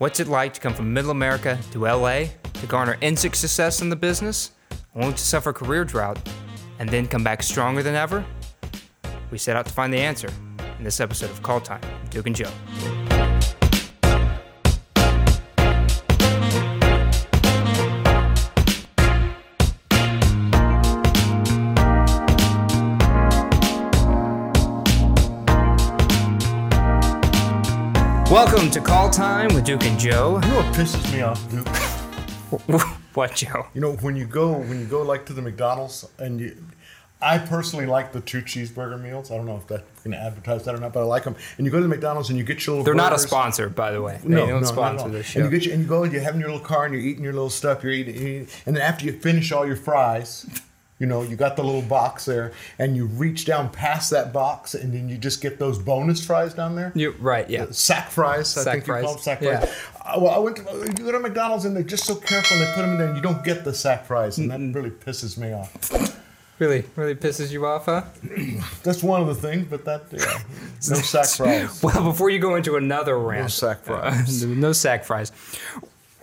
What's it like to come from middle America to LA to garner instant success in the business, only to suffer career drought, and then come back stronger than ever? We set out to find the answer in this episode of Call Time Duke and Joe. Welcome to Call Time with Duke and Joe. You know what pisses me off, Duke? what, Joe? You know when you go when you go like to the McDonald's and you, I personally like the two cheeseburger meals. I don't know if that going to advertise that or not, but I like them. And you go to the McDonald's and you get your little. They're not a sponsor, by the way. They No, don't no, sponsor not at all. this show. And you get your, and you go and you're having your little car and you're eating your little stuff. You're eating and then after you finish all your fries, you know you got the little box there, and you reach down past that box, and then you just get those bonus fries down there. You're right, yeah. Sack fries, I Sack think fries, you call them sack yeah. fries. Uh, well, I went to you go to McDonald's and they're just so careful. and They put them in there, and you don't get the sack fries, and that really pisses me off. Really, really pisses you off, huh? That's one of the things, but that yeah, no sack fries. Well, before you go into another rant, No sack fries. uh, no sack fries.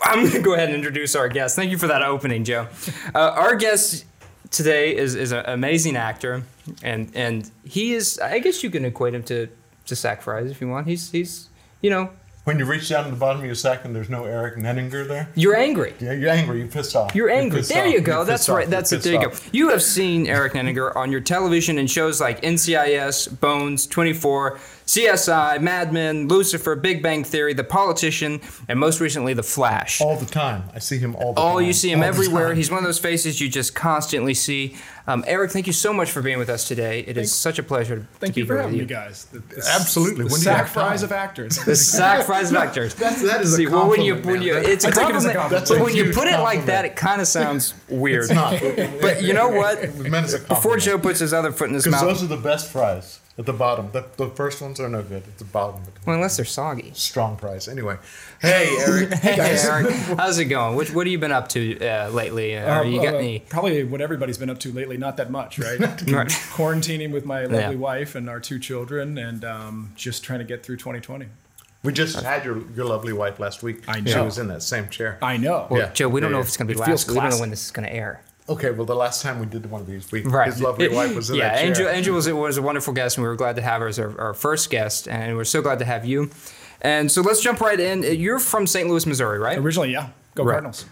I'm going to go ahead and introduce our guest. Thank you for that opening, Joe. Uh, our guest today is is an amazing actor, and and he is. I guess you can equate him to to sack fries if you want. He's he's you know When you reach down to the bottom of your sack and there's no Eric Nenninger there, you're angry. yeah, you're angry. You're pissed off. You're angry. pissed there off. you go. You're That's pissed off. right. That's it. There you go. You have seen Eric Nenninger on your television in shows like NCIS, Bones, 24, CSI, Mad Men, Lucifer, Big Bang Theory, The Politician, and most recently The Flash. All the time. I see him all the time. Oh, time. you see him All everywhere. He's one of those faces you just constantly see. Um, Eric, thank you so much for being with us today. It is such a pleasure Thank to you be for here having with me, you. guys. The, the Absolutely. The When you sack fries of actors. The sack fries vectors. That's- that is a See, well, when you compliment, when you it's a I take it a compliment, compliment. but a when you huge put it like that, it kind of sounds weird. It's not. But you know what? It was meant as a Before. Joe puts his other foot in his mouth, Because mouth, those are the best fries at the bottom. The, the first ones are no good. At the bottom, well, unless they're soggy. strong price. Anyway, hey Eric. Hey, Eric, how's it going? What, what have you been up to uh, lately? Uh, Um, you got uh, any? Probably what everybody's been up to lately. Not that much, right? Right. Quarantining with my lovely Yeah. wife and our two children, and um, just trying to get through 2020. We just had your your lovely wife last week. I know. She was in that same chair. I know. Well, yeah. Joe, we don't Yeah, know if it's going to be It feels last. We don't know when this is going to air. Okay, well, the last time we did one of these, we Right. his lovely wife was in yeah, that chair. Angel, Angel was, was a wonderful guest, and we were glad to have her as our, our first guest, and we're so glad to have you. And so let's jump right in. You're from St. Louis, Missouri, right? Originally, yeah. Go Right. Cardinals.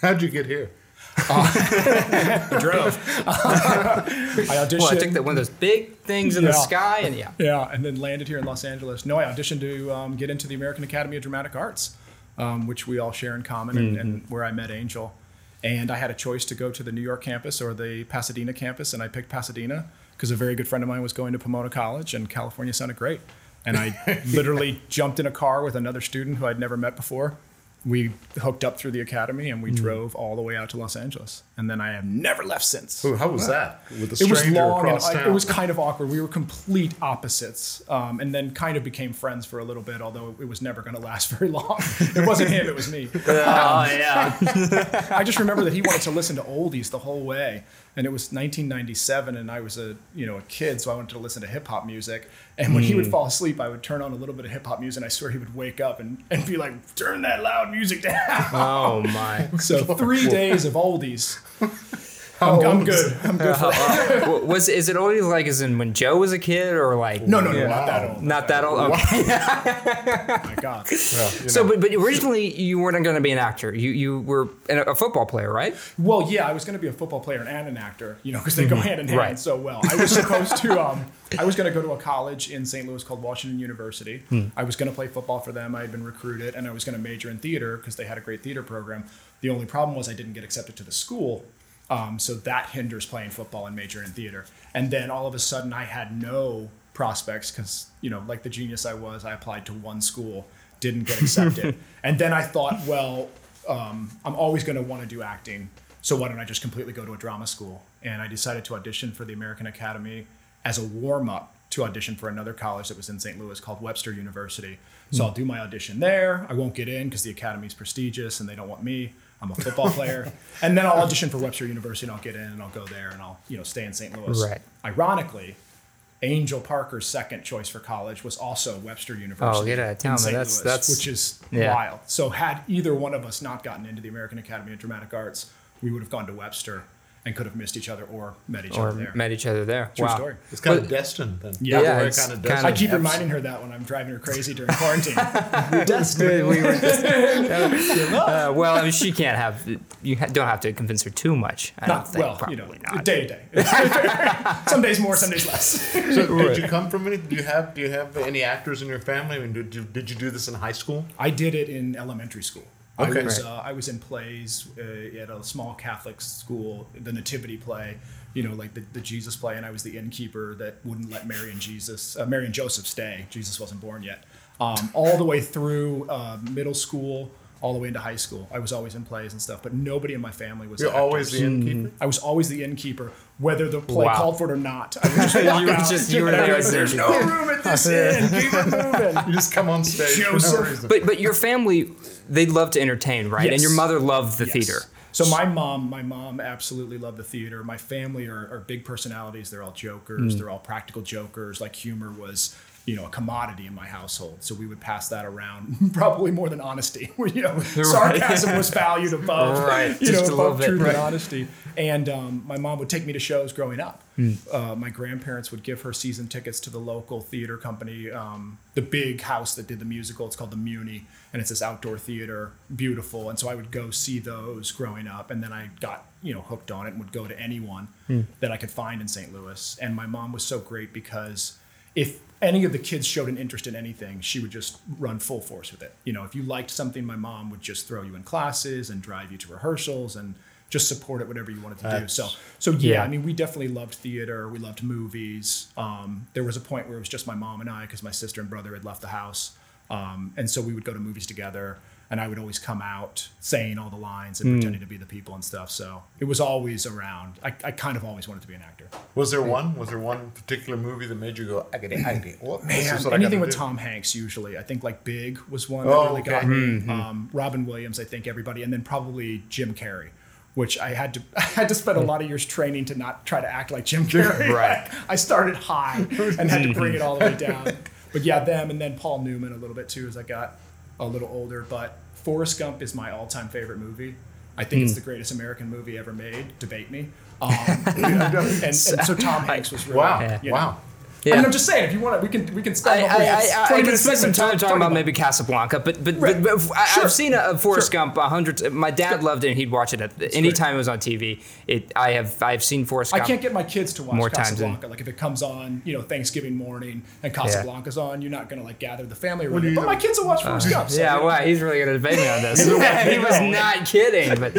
How'd you get here? I drove. I auditioned. Well, I took that one of those big things in the sky, and yeah. Yeah, and then landed here in Los Angeles. No, I auditioned to um, get into the American Academy of Dramatic Arts, um, which we all share in common, and, and where I met Angel. And I had a choice to go to the New York campus or the Pasadena campus, and I picked Pasadena because a very good friend of mine was going to Pomona College, and California sounded great. And I literally jumped in a car with another student who I'd never met before. We hooked up through the academy, and we drove all the way out to Los Angeles. And then I have never left since Ooh, how was that? With a it was stranger long and across I, town. it was kind of awkward. We were complete opposites, um, and then kind of became friends for a little bit. Although it was never going to last very long. it wasn't him; it was me. Oh, yeah. I just remember that he wanted to listen to oldies the whole way, and it was 1997, and I was a you know a kid, so I wanted to listen to hip hop music. And when Hmm. he would fall asleep, I would turn on a little bit of hip hop music, and I swear he would wake up and, and be like, "Turn that loud music down." oh, my. so three days of oldies. I'm, I'm good. I'm good for Wa- was is it always like as in when Joe was a kid, or like No, no, no, Yeah. not that old. Not that old. Okay. My God. Well, So, but, but originally you weren't going to be an actor. You you were an- a football player, right? Well, yeah, I was going to be a football player and an actor, you know, because they go hand in hand Right. so well. I was supposed to, um, I was going to go to a college in St. Louis called Washington University. I was going to play football for them. I had been recruited, and I was going to major in theater because they had a great theater program. The only problem was I didn't get accepted to the school, um, so that hinders playing football and majoring in theater. And then all of a sudden, I had no prospects because, you know, like the genius I was, I applied to one school, didn't get accepted, and then I thought, well, um, I'm always going to want to do acting. So why don't I just completely go to a drama school? And I decided to audition for the American Academy as a warm up to audition for another college that was in St. Louis called Webster University. So I'll do my audition there. I won't get in because the academy's prestigious and they don't want me. I'm a football player. And then I'll audition for Webster University and I'll get in and I'll go there and I'll, you know, stay in St. Louis. Right. Ironically, Angel Parker's second choice for college was also Webster University. Oh, get out of town, That's- Louis, that's- which is yeah. wild. So had either one of us not gotten into the American Academy of Dramatic Arts, we would have gone to Webster and could have missed each other or met each or other there. met each other there. True wow. story. It's kind But- of destined then. Yeah, Yeah, it's kind of kinda- I keep Abs- reminding her that when I'm driving her crazy during quarantine. we were just, uh, well, I mean, she can't have. You don't have to convince her too much. I don't not think. well, Probably you know, not. day to day. some days more, some days less. So did you come from any? Do you have do you have any actors in your family? I mean, did you, did you do this in high school? I did it in elementary school. Okay. I was uh, I was in plays uh, at a small Catholic school, the Nativity play, you know, like the, the Jesus play, and I was the innkeeper that wouldn't let Mary and Jesus, uh, Mary and Joseph stay. Jesus wasn't born yet. Um, all the way through uh, middle school, all the way into high school, I was always in plays and stuff. But nobody in my family was. You're actors. always the innkeeper. I was always the innkeeper, whether the play Wow. called for it or not. I would just walk You were out, just- you were and I'd be there There's no room at this inn. Keep it moving. You just come on stage for no Joseph. But but your family, they love to entertain, right? And your mother loved the Yes. theater. So my mom, my mom absolutely loved the theater. My family are, are big personalities. They're all jokers. Hmm. They're all practical jokers. Like humor was, you know, a commodity in my household. So we would pass that around probably more than honesty. you know, sarcasm was valued above, Right, you know, just little above bit. truth Right. and honesty. And um, my mom would take me to shows growing up. Uh, my grandparents would give her season tickets to the local theater company, um, the big house that did the musical. It's called the Muny, and it's this outdoor theater, beautiful. And so I would go see those growing up, and then I got you know hooked on it and would go to anyone that I could find in St. Louis. And my mom was so great because if any of the kids showed an interest in anything, she would just run full force with it. You know, if you liked something, my mom would just throw you in classes and drive you to rehearsals and just support it whatever you wanted to do. So so yeah, Yeah. I mean, we definitely loved theater. We loved movies. Um, there was a point where it was just my mom and I because my sister and brother had left the house, um, and so we would go to movies together. And I would always come out saying all the lines and hmm. pretending to be the people and stuff. So it was always around. I, I kind of always wanted to be an actor. Was there one? Was there one particular movie that made you go, I gotta, I gotta, well, this Man, what anything gotta with do." Tom Hanks usually. I think like Big was one that oh, really okay. got me. Mm-hmm. Um, Robin Williams, I think everybody, and then probably Jim Carrey, which I had to I had to spend a hmm. lot of years training to not try to act like Jim Carrey. Right. I started high and had to bring it all the way down. But yeah, them and then Paul Newman a little bit too as I got a little older. But Forrest Gump is my all-time favorite movie. I think it's the greatest American movie ever made. Debate me. Um, and, and so Tom Hanks was really Wow, you know. wow. I mean, I'm just saying, if you want to, we can we can spend the whole I, I, I can spend some time talking about about maybe Casablanca, but but, Right. but, but I, Sure. I've seen a, a Forrest Sure. Gump a hundred. My dad loved it, and he'd watch it at any time it was on TV. It I have I've seen Forrest I can't get my kids to watch More times than- Casablanca. like if it comes on, you know, Thanksgiving morning and Casablanca's on, you're not gonna like gather the family around. it. But my kids will watch Forrest uh, Gump. So, Yeah, you well, he's really gonna debate me on this. he was not kidding, but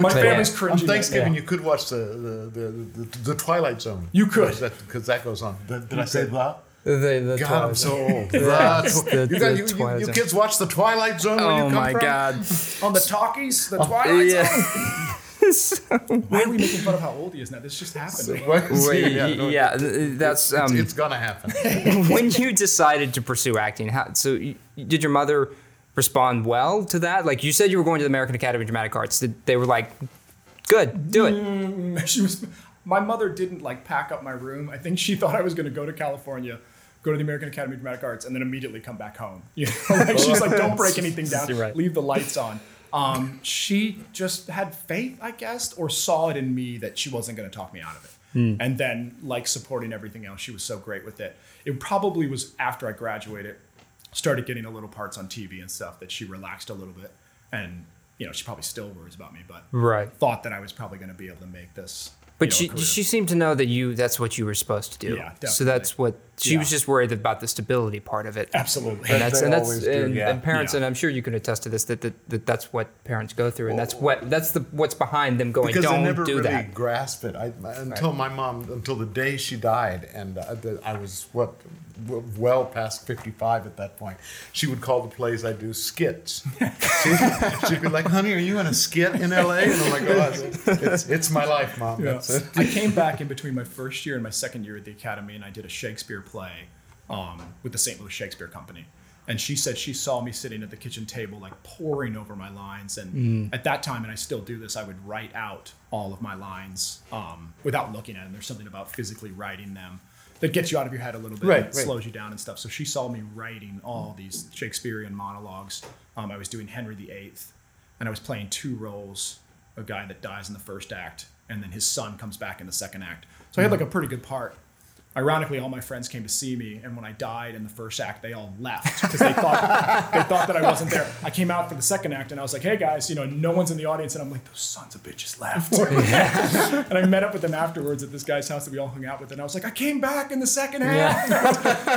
my family's cringing. On Thanksgiving, you could watch the the, the, the, the Twilight Zone. You could. because that, goes on. I say that? the, the God, Twilight I'm so old. The That's the- you, got, the you, you, you kids watch the Twilight Zone where you Oh come my from? god! on the talkies, the Twilight Yeah. Zone. Why are we making fun of how old he is now? This just happened. What? Wait, Yeah, yeah, no, th- that's it's, um, it's gonna happen. when you decided to pursue acting. How, so, you, did your mother respond well to that? Like you said, you were going to the American Academy of Dramatic Arts. Did they were like, "Good, do it." she was my mother didn't like pack up my room i think she thought i was going to go to california go to the american academy of dramatic arts and then immediately come back home you know like she's like don't break anything down right. leave the lights on um, she just had faith i guess or saw it in me that she wasn't going to talk me out of it Hmm. and then like supporting everything else she was so great with it it probably was after i graduated started getting a little parts on tv and stuff that she relaxed a little bit and you know she probably still worries about me but Right. thought that I was probably going to be able to make this. But know, she career. she seemed to know that you that's what you were supposed to do. Yeah, So that's what she was just worried about the stability part of it. absolutely. And that's and that's and, yeah. and parents Yeah. and I'm sure you can attest to this that, that, that that's what parents go through and that's what that's the what's behind them going because I don't never do really that. grasp it I, until my mom until the day she died and uh, I was what w- well past 55 at that point she would call the plays I do skits she'd, she'd be like honey are you in a skit in LA and I'm like oh it's, it's, it's my life mom Yeah. that's it I came back in between my first year and my second year at the academy, and I did a Shakespeare play um, with the St. Louis Shakespeare Company. And she said she saw me sitting at the kitchen table, like poring over my lines. And at that time, and I still do this, I would write out all of my lines um, without looking at them. There's something about physically writing them that gets you out of your head a little bit, Right, right. slows you down and stuff. So she saw me writing all these Shakespearean monologues. Um, I was doing Henry VIII, and I was playing two roles: a guy that dies in the first act, and then his son comes back in the second act. So I had like a pretty good part. Ironically, all my friends came to see me, and when I died in the first act, they all left because they thought they thought that I wasn't there. I came out for the second act, and I was like, "Hey guys, you know, no one's in the audience," and I'm like, "Those sons of bitches left." and I met up with them afterwards at this guy's house that we all hung out with, and I was like, "I came back in the second act."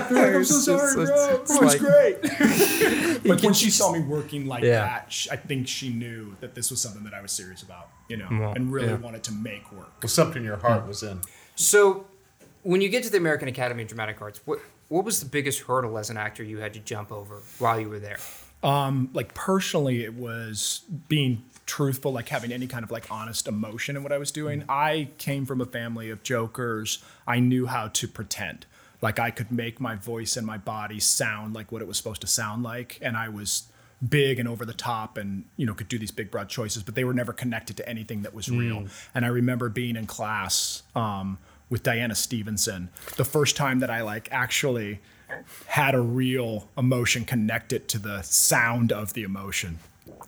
They're like, "I'm so sorry, it's- bro. it's It was like- great." but when she saw me working like Yeah. that, sh I think she knew that this was something that I was serious about, you know, Well, and really yeah. wanted to make work. was something your heart was in. So, when you get to the American Academy of Dramatic Arts, what what was the biggest hurdle as an actor you had to jump over while you were there? Um, like personally it was being truthful like having any kind of like honest emotion in what i was doing. Mm-hmm. I came from a family of jokers. I knew how to pretend. Like i could make my voice and my body sound like what it was supposed to sound like and i was big and over the top and you know could do these big broad choices but they were never connected to anything that was real. Mm. And i remember being in class um, with diana stevenson the first time that i like actually had a real emotion connected to the sound of the emotion.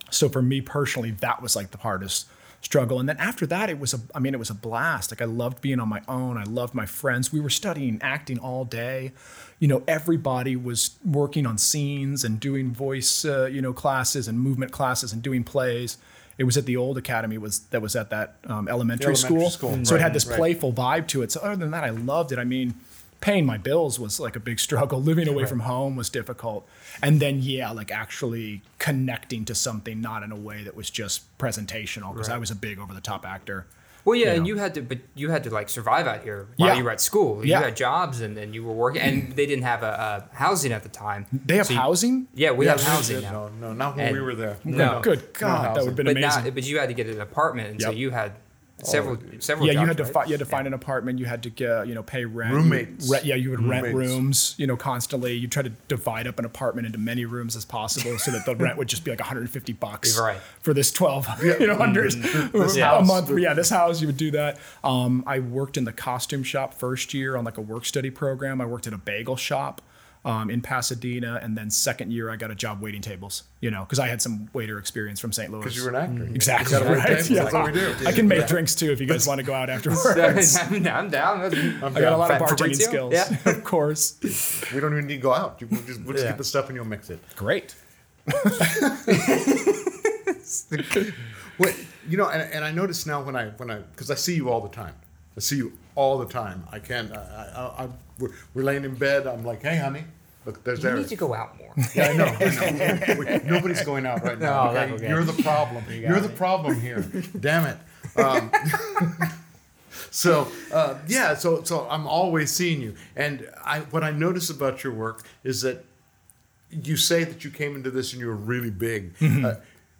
So for me personally, that was like the hardest struggle. And then after that, it was a, I mean, it was a blast. Like I loved being on my own. I loved my friends. We were studying acting all day. You know, everybody was working on scenes and doing voice, uh, you know, classes and movement classes and doing plays. It was at the old academy was that was at that um, elementary, Elementary school. school, So it had this right. playful vibe to it. So other than that, I loved it. I mean, paying my bills was like a big struggle. Living away from home was difficult. And then, yeah, like actually connecting to something, not in a way that was just presentational, because I was a big over the top actor. Well, yeah, You and know. you had to, but you had to like survive out here while Yeah. you were at school. You Yeah. had jobs, and then you were working, and they didn't have a, a housing at the time. They have So you- housing? Yeah, we Yeah, have housing now. No, no, not when And- we were there. No. Good God, that would have been But amazing. now, but you had to get an apartment, and so you had several several. yeah, you had to right? fi- you had to find an apartment. You had to get, you know pay rent. Roommates. re- yeah, you would rent rooms. You know, constantly. You try to divide up an apartment into many rooms as possible, so that the rent would just be like 150 bucks Right. for this 12, you know, hundred a month. Yeah, this house you would do that. Um, I worked in the costume shop first year on like a work study program. I worked at a bagel shop. Um, in Pasadena, and then second year I got a job waiting tables. You know, because I had some waiter experience from St. Louis. Because you were an actor. You Exactly. right. Yeah. That's what we do. I can make drinks too if you guys want to go out afterwards. I'm, I'm down. I got a lot of bartending Fabrizio? skills, Yeah. of course. We don't even need to go out. You- We'll just, we'll just Yeah. get the stuff and you'll mix it. Great. Well, you know, and, and I notice now when I when I because I see you all the time. I see you all the time. I can't. I, I, I, we're, we're laying in bed. I'm like, hey, honey, look, there's You need to go out more. Yeah, I know. I know. We- nobody's going out right now. No, okay? okay. You're the problem. You're the problem here. Damn it. Um, so uh, yeah, so so I'm always seeing you, and I what I notice about your work is that you say that you came into this and you were really big. Uh,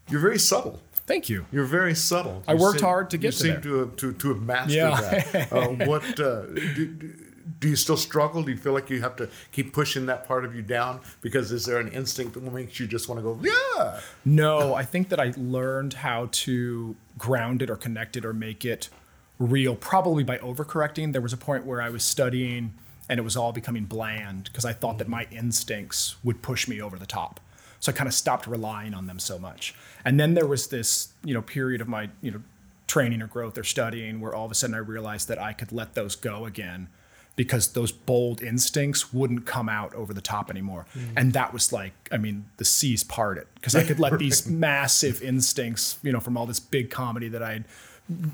you're very subtle. Thank you. You're very subtle. I You worked seem- hard to get you to seem there. to have, to, to have mastered Yeah. that. Uh, what uh, do, do- do you still struggle? Do you feel like you have to keep pushing that part of you down? Because is there an instinct that makes you just want to go, yeah? No, I think that I learned how to ground it or connect it or make it real, probably by overcorrecting. There was a point where I was studying and it was all becoming bland because I thought that my mm-hmm. instincts would push me over the top. So I kind of stopped relying on them so much. And then there was this, you know, period of my, you know, training or growth or studying where all of a sudden I realized that I could let those go again because those bold instincts wouldn't come out over the top anymore. Hmm. And that was like, I mean, the seas parted because I could let these massive instincts, you know, from all this big comedy that I'd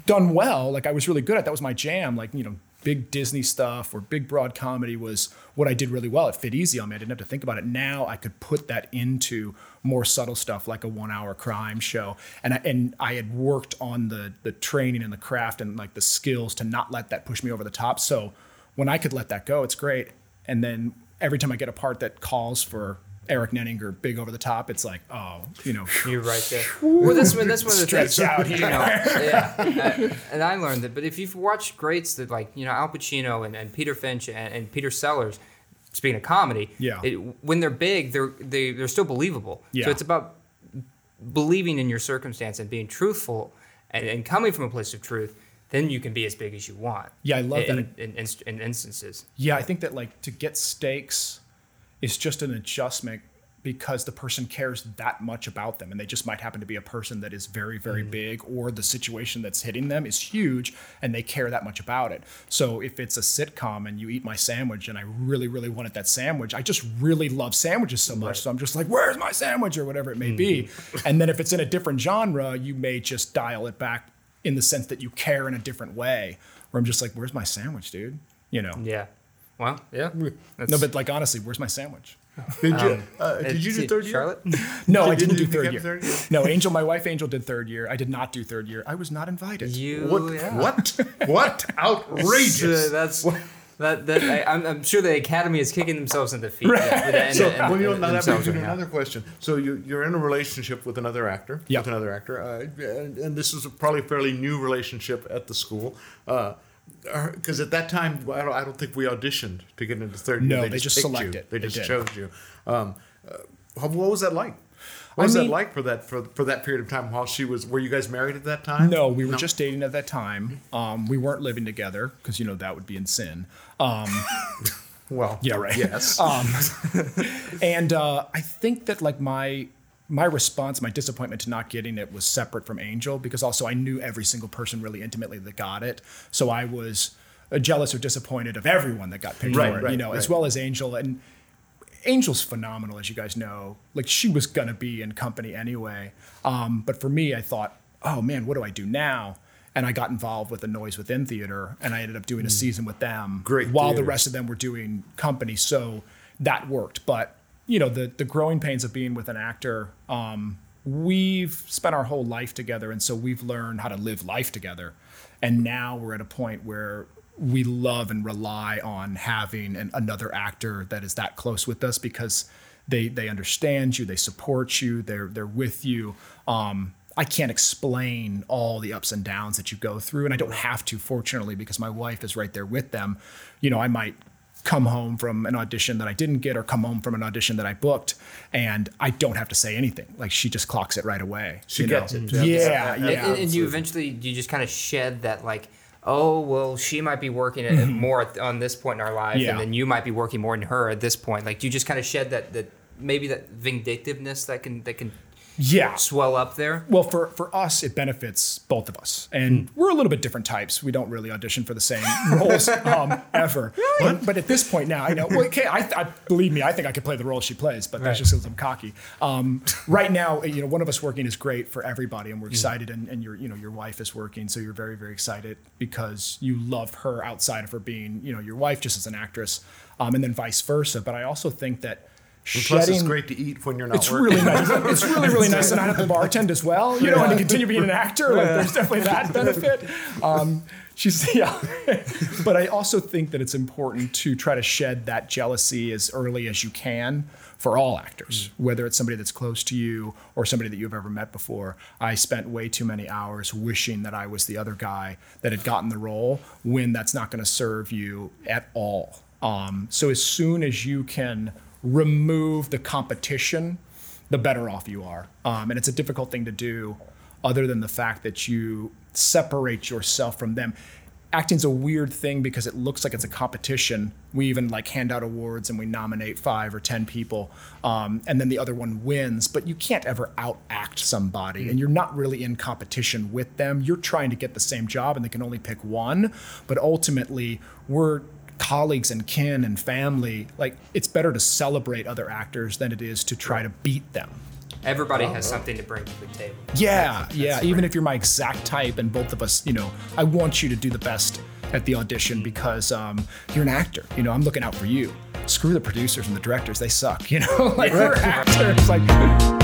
done well, like I was really good at. That was my jam. Like, you know, big Disney stuff or big broad comedy was what I did really well. It fit easy on me. I didn't have to think about it. Now I could put that into more subtle stuff like a one hour crime show. And I, and I had worked on the, the training and the craft and like the skills to not let that push me over the top. So when I could let that go, it's great. And then every time I get a part that calls for Eric Nenninger big over the top, it's like, oh, you know, You're right there. Well, that's one. That's one of the Stretch things. out You know, yeah. Uh, and I learned that. But if you've watched greats that like you know Al Pacino and, and Peter Finch and, and Peter Sellers, speaking of comedy, Yeah. it, when they're big, they're they, they're still believable. Yeah. So it's about believing in your circumstance and being truthful and, and coming from a place of truth. Then you can be as big as you want. Yeah, I love in, that. In, in, in instances. Yeah, I think that like to get stakes is just an adjustment because the person cares that much about them and they just might happen to be a person that is very very Mm-hmm. big or the situation that's hitting them is huge and they care that much about it so if it's a sitcom and you eat my sandwich and i really really wanted that sandwich i just really love sandwiches so much so i'm just like where's my sandwich or whatever it may be Mm-hmm. and then if it's in a different genre you may just dial it back in the sense that you care in a different way where i'm just like where's my sandwich dude you know Yeah. Well, yeah. That's, no but like honestly where's my sandwich Did you? Uh, did you do third year? Charlotte? No, I Did didn't you do third year. third year? No, Angel, my wife Angel did third year. I did not do third year. I was not invited. You. What? yeah. What? What? Outrageous! Uh, that's that. That I, I'm, I'm sure the academy is kicking themselves in the feet. yeah, with So, and- and- well, you know, now that brings me to another question. So you, you're in a relationship with another actor, Yeah. with another actor, uh, and, and this is a probably a fairly new relationship at the school. Because at that time, I don't, I don't think we auditioned to get into third. No, they just picked select you. They They just did. chose you. Um, uh, what was that like? What I was mean- that like for that for, for that period of time while she was? Were you guys married at that time? No, we were just dating at that time. Um, we weren't living together because you know that would be in sin. Um, Well, Yeah, right. Yes. and uh, I think that like my my response, my disappointment to not getting it was separate from Angel because also I knew every single person really intimately that got it. So I was uh, jealous or disappointed of everyone that got picked Right, for it, right, you know, as well as Angel. And Angel's phenomenal, as you guys know. Like she was gonna be in company anyway. Um, but for me, I thought, oh man, what do I do now? And I got involved with the Noise Within Theater, and I ended up doing a season with them. Mm. Great While the rest of them were doing company, so that worked. But you know, the the growing pains of being with an actor. Um, we've spent our whole life together, and so we've learned how to live life together. And now we're at a point where we love and rely on having an, another actor that is that close with us because they they understand you, they support you, they're they're with you. Um, I can't explain all the ups and downs that you go through, and I don't have to, fortunately, because my wife is right there with them. You know, I might come home from an audition that I didn't get, or come home from an audition that I booked, and I don't have to say anything. Like she just clocks it right away. She you know? gets it. Yeah, yeah. and, and- and you eventually you just kind of shed that like oh well she might be working at, mm-hmm. more at, on this point in our life Yeah. and then you might be working more than her at this point like do you just kind of shed that that maybe that vindictiveness that can that can yeah. swell up there Well, for, for us, it benefits both of us. And we're a little bit different types. We don't really audition for the same roles um, ever. But, but at this point now, I know, well, okay, I, I, believe me, I think I could play the role she plays, but that's just because I'm cocky. Um, right now, you know, one of us working is great for everybody, and we're excited. And, and your, you know, your wife is working, so you're very, very excited because you love her outside of her being, you know, your wife just as an actress, um, and then vice versa. But I also think that And plus, it's great to eat when you're not it's working. really nice. It's really, really nice to not have to bartend as well, you know, and to continue being an actor. Like, there's definitely that benefit. Um, she's, yeah. but I also think that it's important to try to shed that jealousy as early as you can for all actors, whether it's somebody that's close to you or somebody that you've ever met before. I spent way too many hours wishing that I was the other guy that had gotten the role when that's not going to serve you at all. Um, so as soon as you can remove the competition, the better off you are. Um, and it's a difficult thing to do, other than the fact that you separate yourself from them. Acting's a weird thing because it looks like it's a competition. We even like hand out awards and we nominate five or ten people, um, and then the other one wins. But you can't ever outact somebody, and you're not really in competition with them. You're trying to get the same job, and they can only pick one. But ultimately, we're colleagues and kin and family, like it's better to celebrate other actors than it is to try to beat them. everybody has something to bring to the table Yeah, yeah. Even if you're my exact type and both of us, you know, I want you to do the best at the audition because um, you're an actor. You know, I'm looking out for you. Screw the producers and the directors; they suck. You know, like we're actors. Like.